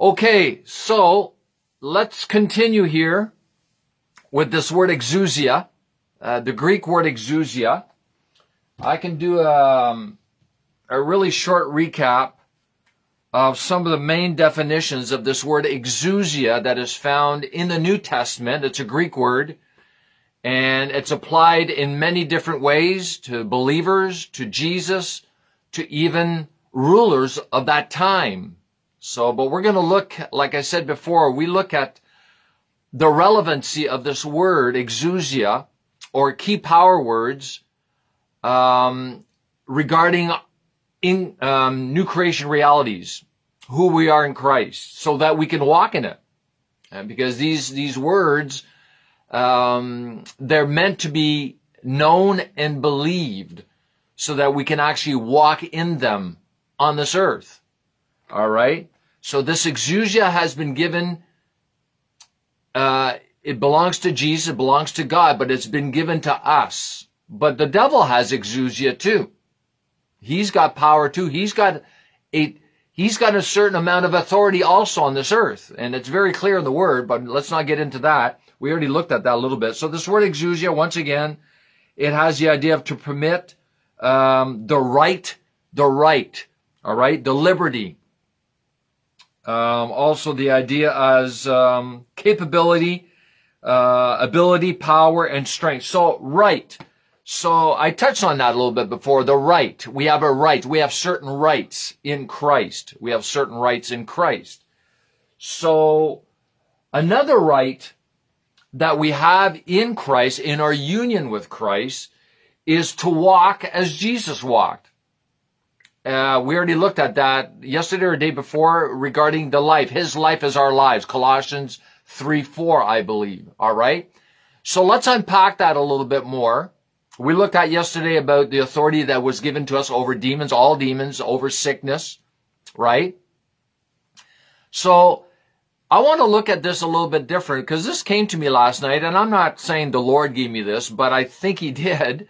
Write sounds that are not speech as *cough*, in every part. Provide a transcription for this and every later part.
Okay, so let's continue here with this word exousia, uh, the Greek word exousia. I can do um, a really short recap of some of the main definitions of this word exousia that is found in the New Testament. It's a Greek word and it's applied in many different ways to believers, to Jesus, to even rulers of that time. So, but we're going to look, like I said before, we look at the relevancy of this word, exousia, or key power words, um, regarding in um, new creation realities, who we are in Christ, so that we can walk in it. And because these these words, um, they're meant to be known and believed, so that we can actually walk in them on this earth. All right. So this exousia has been given. Uh, it belongs to Jesus, it belongs to God, but it's been given to us. But the devil has exousia too. He's got power too. He's got a, he's got a certain amount of authority also on this earth. And it's very clear in the word, but let's not get into that. We already looked at that a little bit. So this word exousia, once again, it has the idea of to permit, um, the right, the right, all right, the liberty. Um, also the idea as, um, capability, uh, ability, power, and strength. So right. So I touched on that a little bit before. The right. We have a right. We have certain rights in Christ. We have certain rights in Christ. So another right that we have in Christ, in our union with Christ, is to walk as Jesus walked. Uh, we already looked at that yesterday or day before regarding the life. His life is our lives. Colossians 3, 4, I believe. All right. So let's unpack that a little bit more. We looked at yesterday about the authority that was given to us over demons, all demons, over sickness, right? So I want to look at this a little bit different because this came to me last night and I'm not saying the Lord gave me this, but I think he *laughs* did.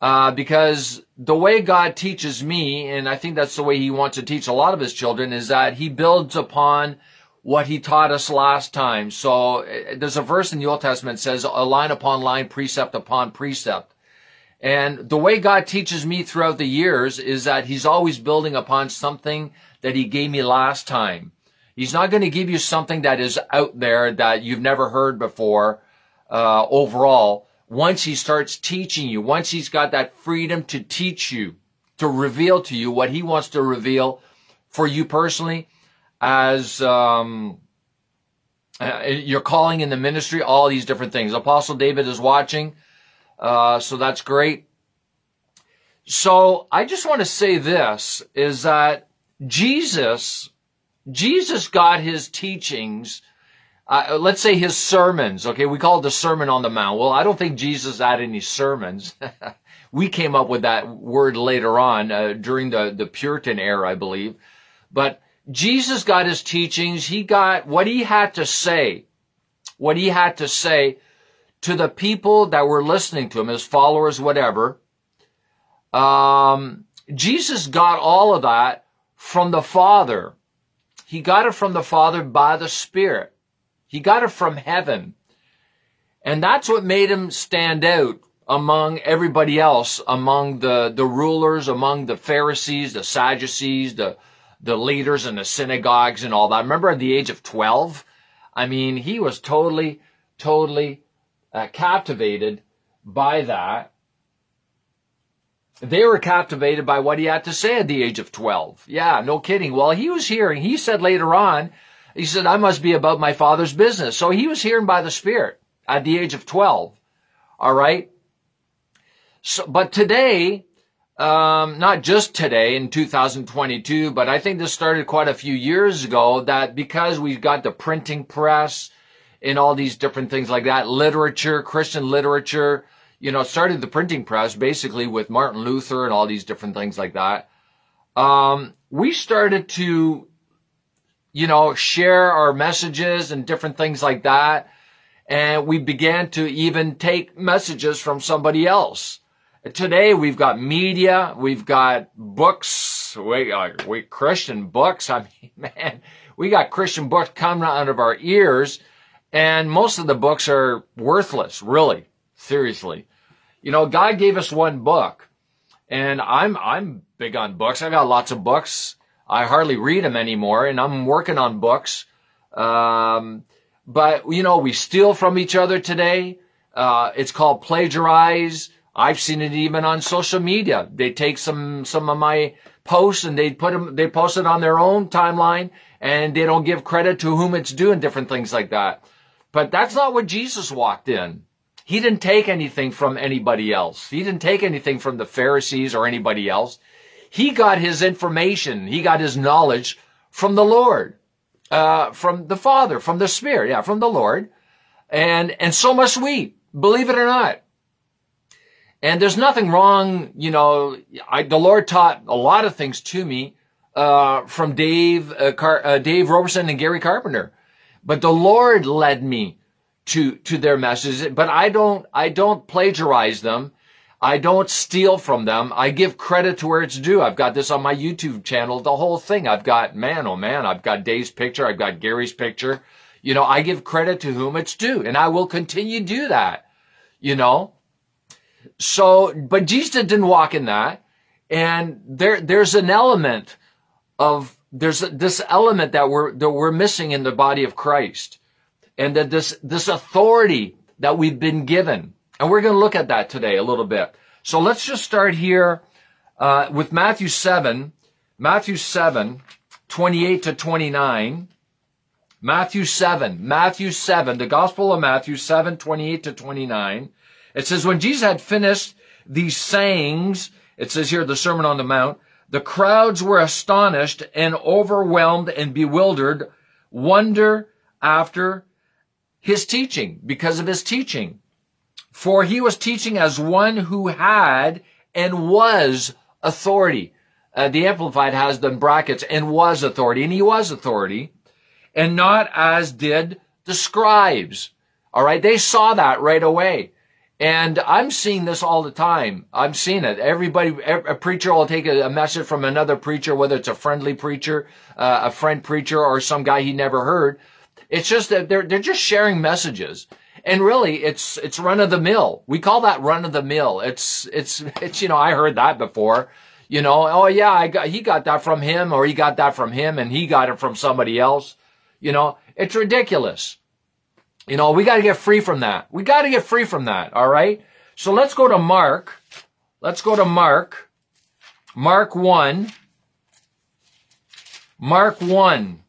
Uh, because the way God teaches me, and I think that's the way he wants to teach a lot of his children, is that he builds upon what he taught us last time. So uh, there's a verse in the Old Testament that says, a line upon line, precept upon precept. And the way God teaches me throughout the years is that he's always building upon something that he gave me last time. He's not going to give you something that is out there that you've never heard before, uh, overall once he starts teaching you, once he's got that freedom to teach you, to reveal to you what he wants to reveal for you personally as um, uh, your calling in the ministry, all these different things. Apostle David is watching, uh, so that's great. So I just want to say this is that Jesus, Jesus got his teachings uh, let's say his sermons. Okay, we call it the Sermon on the Mount. Well, I don't think Jesus had any sermons. *laughs* we came up with that word later on uh, during the the Puritan era, I believe. But Jesus got his teachings. He got what he had to say, what he had to say to the people that were listening to him, his followers, whatever. Um, Jesus got all of that from the Father. He got it from the Father by the Spirit. He got it from heaven. And that's what made him stand out among everybody else, among the, the rulers, among the Pharisees, the Sadducees, the, the leaders in the synagogues and all that. I remember at the age of 12, I mean, he was totally, totally uh, captivated by that. They were captivated by what he had to say at the age of 12. Yeah, no kidding. Well, he was hearing, he said later on he said, I must be about my father's business. So he was hearing by the Spirit at the age of 12. All right. So, but today, um, not just today in 2022, but I think this started quite a few years ago that because we've got the printing press and all these different things like that, literature, Christian literature, you know, started the printing press basically with Martin Luther and all these different things like that. Um, we started to you know, share our messages and different things like that. And we began to even take messages from somebody else. Today we've got media, we've got books, we, uh, we Christian books. I *laughs* mean, man, We got Christian books coming out of our ears, and most of the books are worthless, really, seriously. You know, God gave us one book, and I'm I'm big on books. I got lots of books. I hardly read them anymore, and I'm working on books. Um, but you know, we steal from each other today. Uh, it's called plagiarize. I've seen it even on social media. They take some some of my posts and they put them they post it on their own timeline and they don't give credit to whom it's due and different things like that. But that's not what Jesus walked in. He didn't take anything from anybody else. He didn't take anything from the Pharisees or anybody else. He got his information. He got his knowledge from the Lord, uh, from the Father, from the Spirit. Yeah, from the Lord. And, and so must we, believe it or not. And there's nothing wrong, you know, I, the Lord taught a lot of things to me, uh, from Dave, uh, Car, uh, Dave Roberson and Gary Carpenter. But the Lord led me to, to their messages, but I don't, I don't plagiarize them. I don't steal from them. I give credit to where it's due. I've got this on my YouTube channel, the whole thing. I've got, man, oh man, I've got Dave's picture. I've got Gary's picture. You know, I give credit to whom it's due and I will continue to do that, you know. So, but Jesus didn't walk in that. And there, there's an element of, there's this element that we're, that we're missing in the body of Christ and that this, this authority that we've been given. And we're going to look at that today a little bit. So let's just start here, uh, with Matthew 7, Matthew 7, 28 to 29. Matthew 7, Matthew 7, the Gospel of Matthew 7, 28 to 29. It says, when Jesus had finished these sayings, it says here, the Sermon on the Mount, the crowds were astonished and overwhelmed and bewildered, wonder after his teaching, because of his teaching. For he was teaching as one who had and was authority. Uh, the Amplified has the brackets and was authority, and he was authority, and not as did the scribes. All right. They saw that right away. And I'm seeing this all the time. I'm seeing it. Everybody, a preacher will take a, message from another preacher, whether it's a friendly preacher, uh, a friend preacher, or some guy he never heard. It's just that they're, they're just sharing messages. And really, it's, it's run of the mill. We call that run of the mill. It's, it's, it's, you know, I heard that before. You know, oh yeah, I got, he got that from him or he got that from him and he got it from somebody else. You know, it's ridiculous. You know, we got to get free from that. We got to get free from that. All right. So let's go to Mark. Let's go to Mark. Mark 1. Mark 1.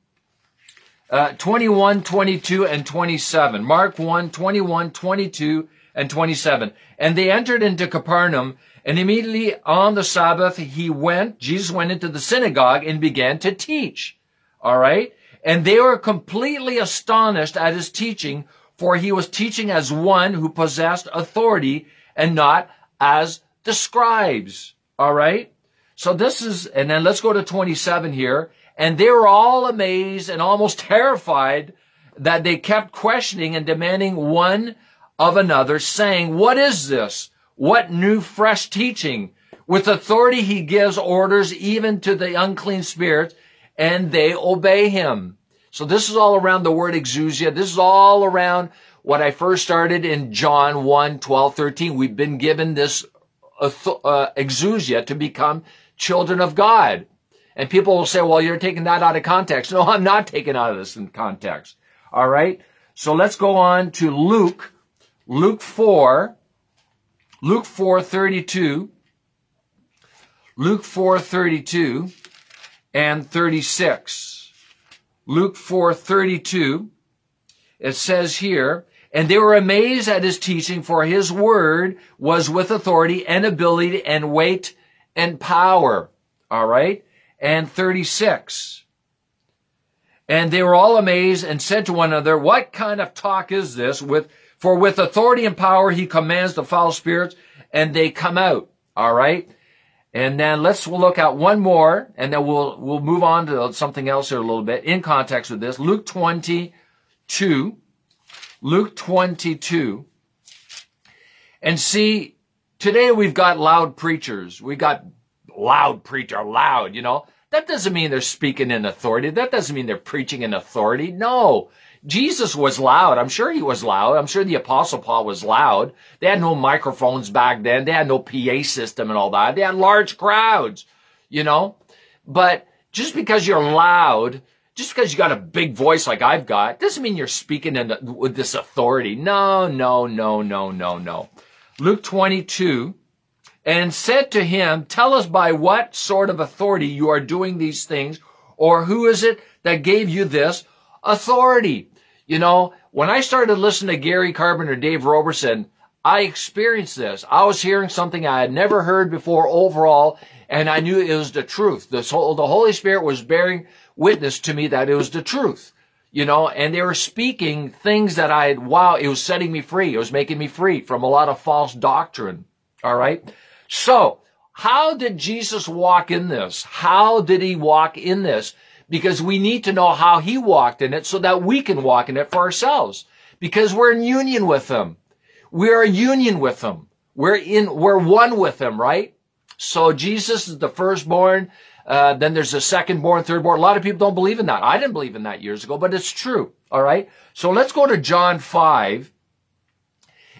Uh, 21, 22, and 27. Mark 1, 21, 22, and 27. And they entered into Capernaum, and immediately on the Sabbath he went, Jesus went into the synagogue and began to teach. All right? And they were completely astonished at his teaching, for he was teaching as one who possessed authority and not as the scribes. All right? So this is, and then let's go to 27 here. And they were all amazed and almost terrified that they kept questioning and demanding one of another, saying, what is this? What new fresh teaching? With authority he gives orders even to the unclean spirits and they obey him. So this is all around the word exousia. This is all around what I first started in John 1, 12, 13. We've been given this uh, exousia to become children of God. And people will say, well, you're taking that out of context. No, I'm not taking out of this in context. All right. So let's go on to Luke, Luke 4, Luke 4, 32, Luke 4, 32 and 36. Luke 4, 32. It says here, and they were amazed at his teaching, for his word was with authority and ability and weight and power. All right and 36. And they were all amazed and said to one another, what kind of talk is this with, for with authority and power he commands the foul spirits and they come out. All right. And then let's look at one more and then we'll, we'll move on to something else here a little bit in context with this. Luke 22. Luke 22. And see, today we've got loud preachers. We got loud preacher, loud, you know. That doesn't mean they're speaking in authority. That doesn't mean they're preaching in authority. No. Jesus was loud. I'm sure he was loud. I'm sure the apostle Paul was loud. They had no microphones back then. They had no PA system and all that. They had large crowds, you know, but just because you're loud, just because you got a big voice like I've got, doesn't mean you're speaking in with this authority. No, no, no, no, no, no. Luke 22, and said to him, tell us by what sort of authority you are doing these things, or who is it that gave you this authority? You know, when I started listening to Gary Carpenter, Dave Roberson, I experienced this. I was hearing something I had never heard before overall, and I knew it was the truth. The, the Holy Spirit was bearing witness to me that it was the truth. You know, and they were speaking things that I, wow, it was setting me free. It was making me free from a lot of false doctrine. All right. So, how did Jesus walk in this? How did he walk in this? Because we need to know how he walked in it so that we can walk in it for ourselves. Because we're in union with him. We're in union with him. We're in, we're one with him, right? So Jesus is the firstborn. Uh, then there's a secondborn, thirdborn. A lot of people don't believe in that. I didn't believe in that years ago, but it's true. All right. So let's go to John 5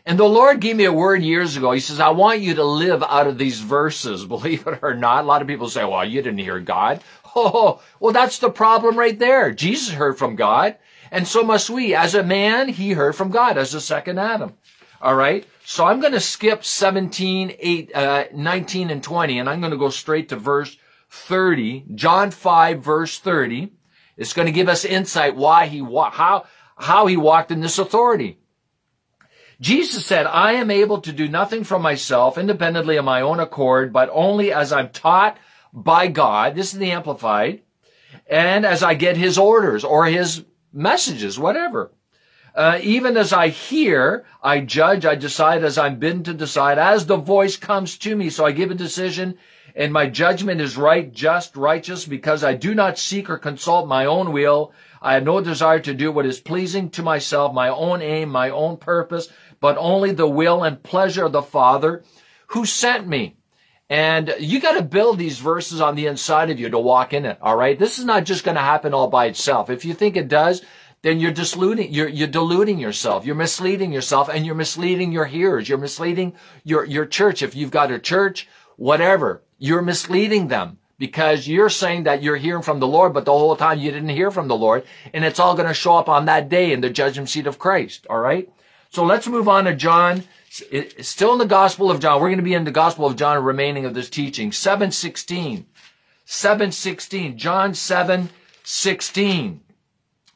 and the Lord gave me a word years ago. He says, I want you to live out of these verses, *laughs* believe it or not. A lot of people say, well, you didn't hear God. *laughs* Oh, well, that's the problem right there. Jesus heard from God. And so must we. As a man, he heard from God as the second Adam. All right. So I'm going to skip 17, 8, uh, 19 and 20, and I'm going to go straight to verse 30. John 5 verse 30. It's going to give us insight why he, how, how he walked in this authority. Jesus said, I am able to do nothing from myself independently of my own accord, but only as I'm taught by God. This is the Amplified. And as I get his orders or his messages, whatever. Uh, even as I hear, I judge, I decide as I'm bidden to decide, as the voice comes to me. So I give a decision and my judgment is right, just, righteous, because I do not seek or consult my own will. I have no desire to do what is pleasing to myself, my own aim, my own purpose, but only the will and pleasure of the Father who sent me. And you got to build these verses on the inside of you to walk in it. All right. This is not just going to happen all by itself. If you think it does, then you're you're, you're deluding yourself. You're misleading yourself and you're misleading your hearers. You're misleading your, your church. If you've got a church, whatever, you're misleading them because you're saying that you're hearing from the Lord, but the whole time you didn't hear from the Lord. And it's all going to show up on that day in the judgment seat of Christ. All right. So let's move on to John. still in the Gospel of John. We're going to be in the Gospel of John remaining of this teaching. 716. 716. John 7, 16.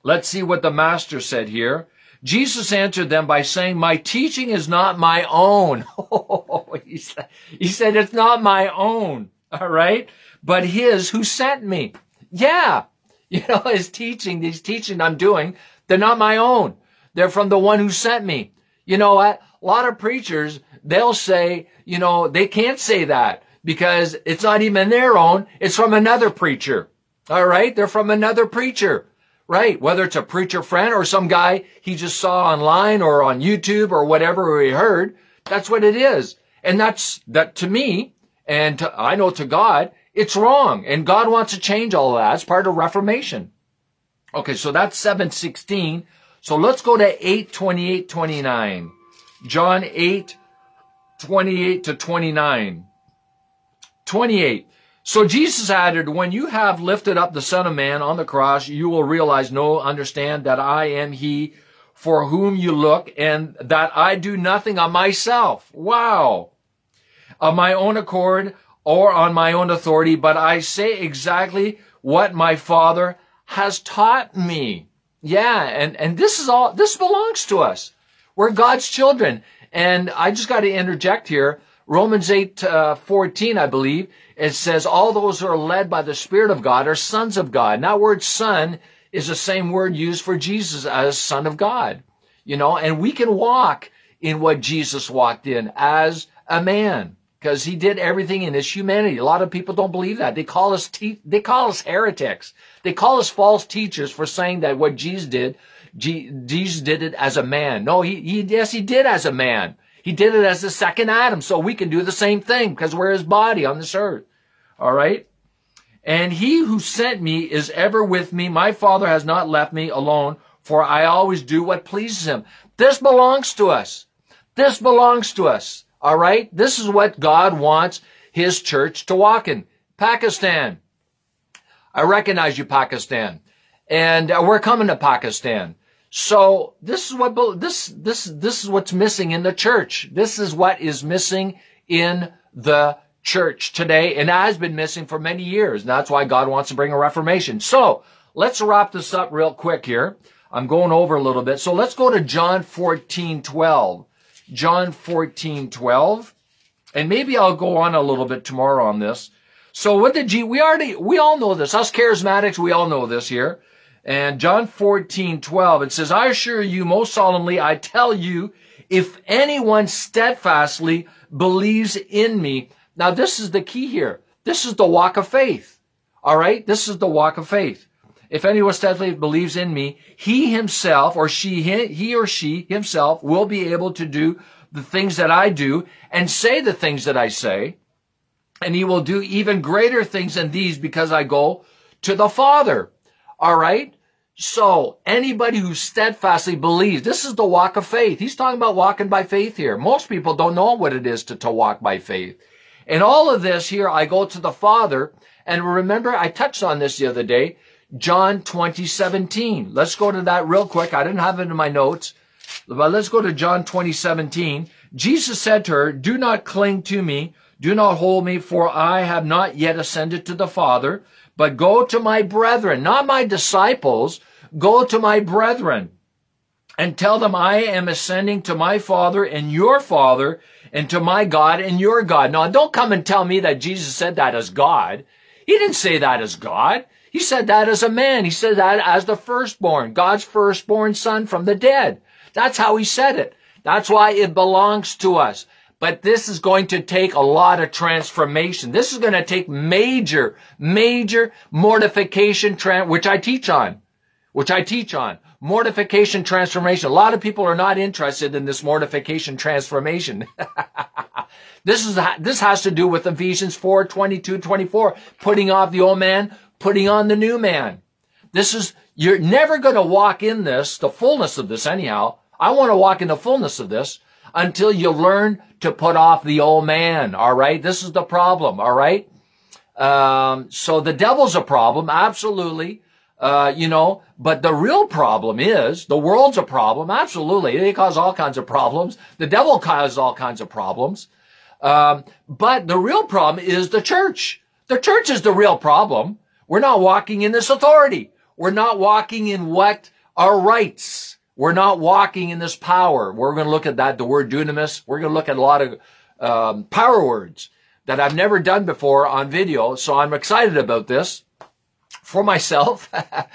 Let's see what the Master said here. Jesus answered them by saying, my teaching is not my own. *laughs* he said, it's not my own. *laughs* All right. But his who sent me. Yeah. You know, *laughs* his teaching, these teaching I'm doing, they're not my own. They're from the one who sent me. You know? A lot of preachers, they'll say, you know, they can't say that because it's not even their own. It's from another preacher. All right. They're from another preacher. Right. Whether it's a preacher friend or some guy he just saw online or on YouTube or whatever he heard. That's what it is. And that's that to me and to, I know to God, it's wrong. And God wants to change all that. It's part of Reformation. Okay. So that's 716. So let's go to 8, 28, 29. John 8, 28 to 29. 28. So Jesus added, when you have lifted up the Son of Man on the cross, you will realize, no, understand that I am he for whom you look and that I do nothing on myself. Wow. Of my own accord or on my own authority, but I say exactly what my Father has taught me. Yeah, and, and this is all, this belongs to us. We're God's children. And I just got to interject here. Romans 8, uh, 14, I believe, it says, all those who are led by the Spirit of God are sons of God. Now, word son is the same word used for Jesus as son of God. You know, and we can walk in what Jesus walked in as a man because he did everything in his humanity. A lot of people don't believe that. They call us te- they call us heretics. They call us false teachers for saying that what Jesus did, G- Jesus did it as a man. No, he, he yes he did as a man. He did it as the second Adam, so we can do the same thing because we're his body on this earth. All right. And he who sent me is ever with me. My Father has not left me alone, for I always do what pleases him. This belongs to us. This belongs to us. All right? This is what God wants his church to walk in. Pakistan. I recognize you, Pakistan. And uh, we're coming to Pakistan. So this is what, this, this, this is what's missing in the church. This is what is missing in the church today and has been missing for many years. And that's why God wants to bring a reformation. So let's wrap this up real quick here. I'm going over a little bit. So let's go to John 14, 12. John 14, 12. And maybe I'll go on a little bit tomorrow on this. So what did G, we already, we all know this. Us charismatics, we all know this here. And John 14, 12, it says, I assure you most solemnly, I tell you, if anyone steadfastly believes in me. Now this is the key here. This is the walk of faith. All right. This is the walk of faith. If anyone steadfastly believes in me, he himself or she, he or she himself will be able to do the things that I do and say the things that I say and he will do even greater things than these because I go to the Father. All right. So anybody who steadfastly believes, this is the walk of faith. He's talking about walking by faith here. Most people don't know what it is to, to walk by faith. And all of this here, I go to the Father. And remember, I touched on this the other day, John 20, 17. Let's go to that real quick. I didn't have it in my notes, but let's go to John 20, 17. Jesus said to her, do not cling to me do not hold me, for I have not yet ascended to the Father, but go to my brethren, not my disciples, go to my brethren and tell them I am ascending to my Father and your Father and to my God and your God. Now, don't come and tell me that Jesus said that as God. He didn't say that as God. He said that as a man. He said that as the firstborn, God's firstborn son from the dead. That's how he said it. That's why it belongs to us. But this is going to take a lot of transformation. This is going to take major, major mortification, which I teach on, which I teach on. Mortification transformation. A lot of people are not interested in this mortification transformation. *laughs* this is, this has to do with Ephesians 4, 22, 24. Putting off the old man, putting on the new man. This is, you're never going to walk in this, the fullness of this anyhow. I want to walk in the fullness of this until you learn to put off the old man. All right. This is the problem. All right. Um, so the devil's a problem. Absolutely. Uh, you know, but the real problem is the world's a problem. Absolutely. They cause all kinds of problems. The devil causes all kinds of problems. Um, but the real problem is the church. The church is the real problem. We're not walking in this authority. We're not walking in what our rights. We're not walking in this power. We're going to look at that, the word dunamis. We're going to look at a lot of um, power words that I've never done before on video. So I'm excited about this for myself,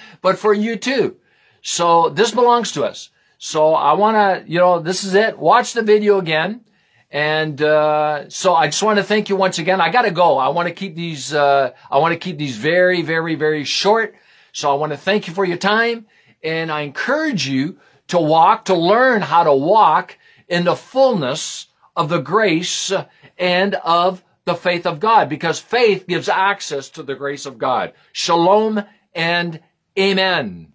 *laughs* but for you too. So this belongs to us. So I want to, you know, this is it. Watch the video again. And uh, so I just want to thank you once again. I got to go. I want to keep these. Uh, I want to keep these very, very, very short. So I want to thank you for your time, and I encourage you to walk, to learn how to walk in the fullness of the grace and of the faith of God because faith gives access to the grace of God. Shalom and amen.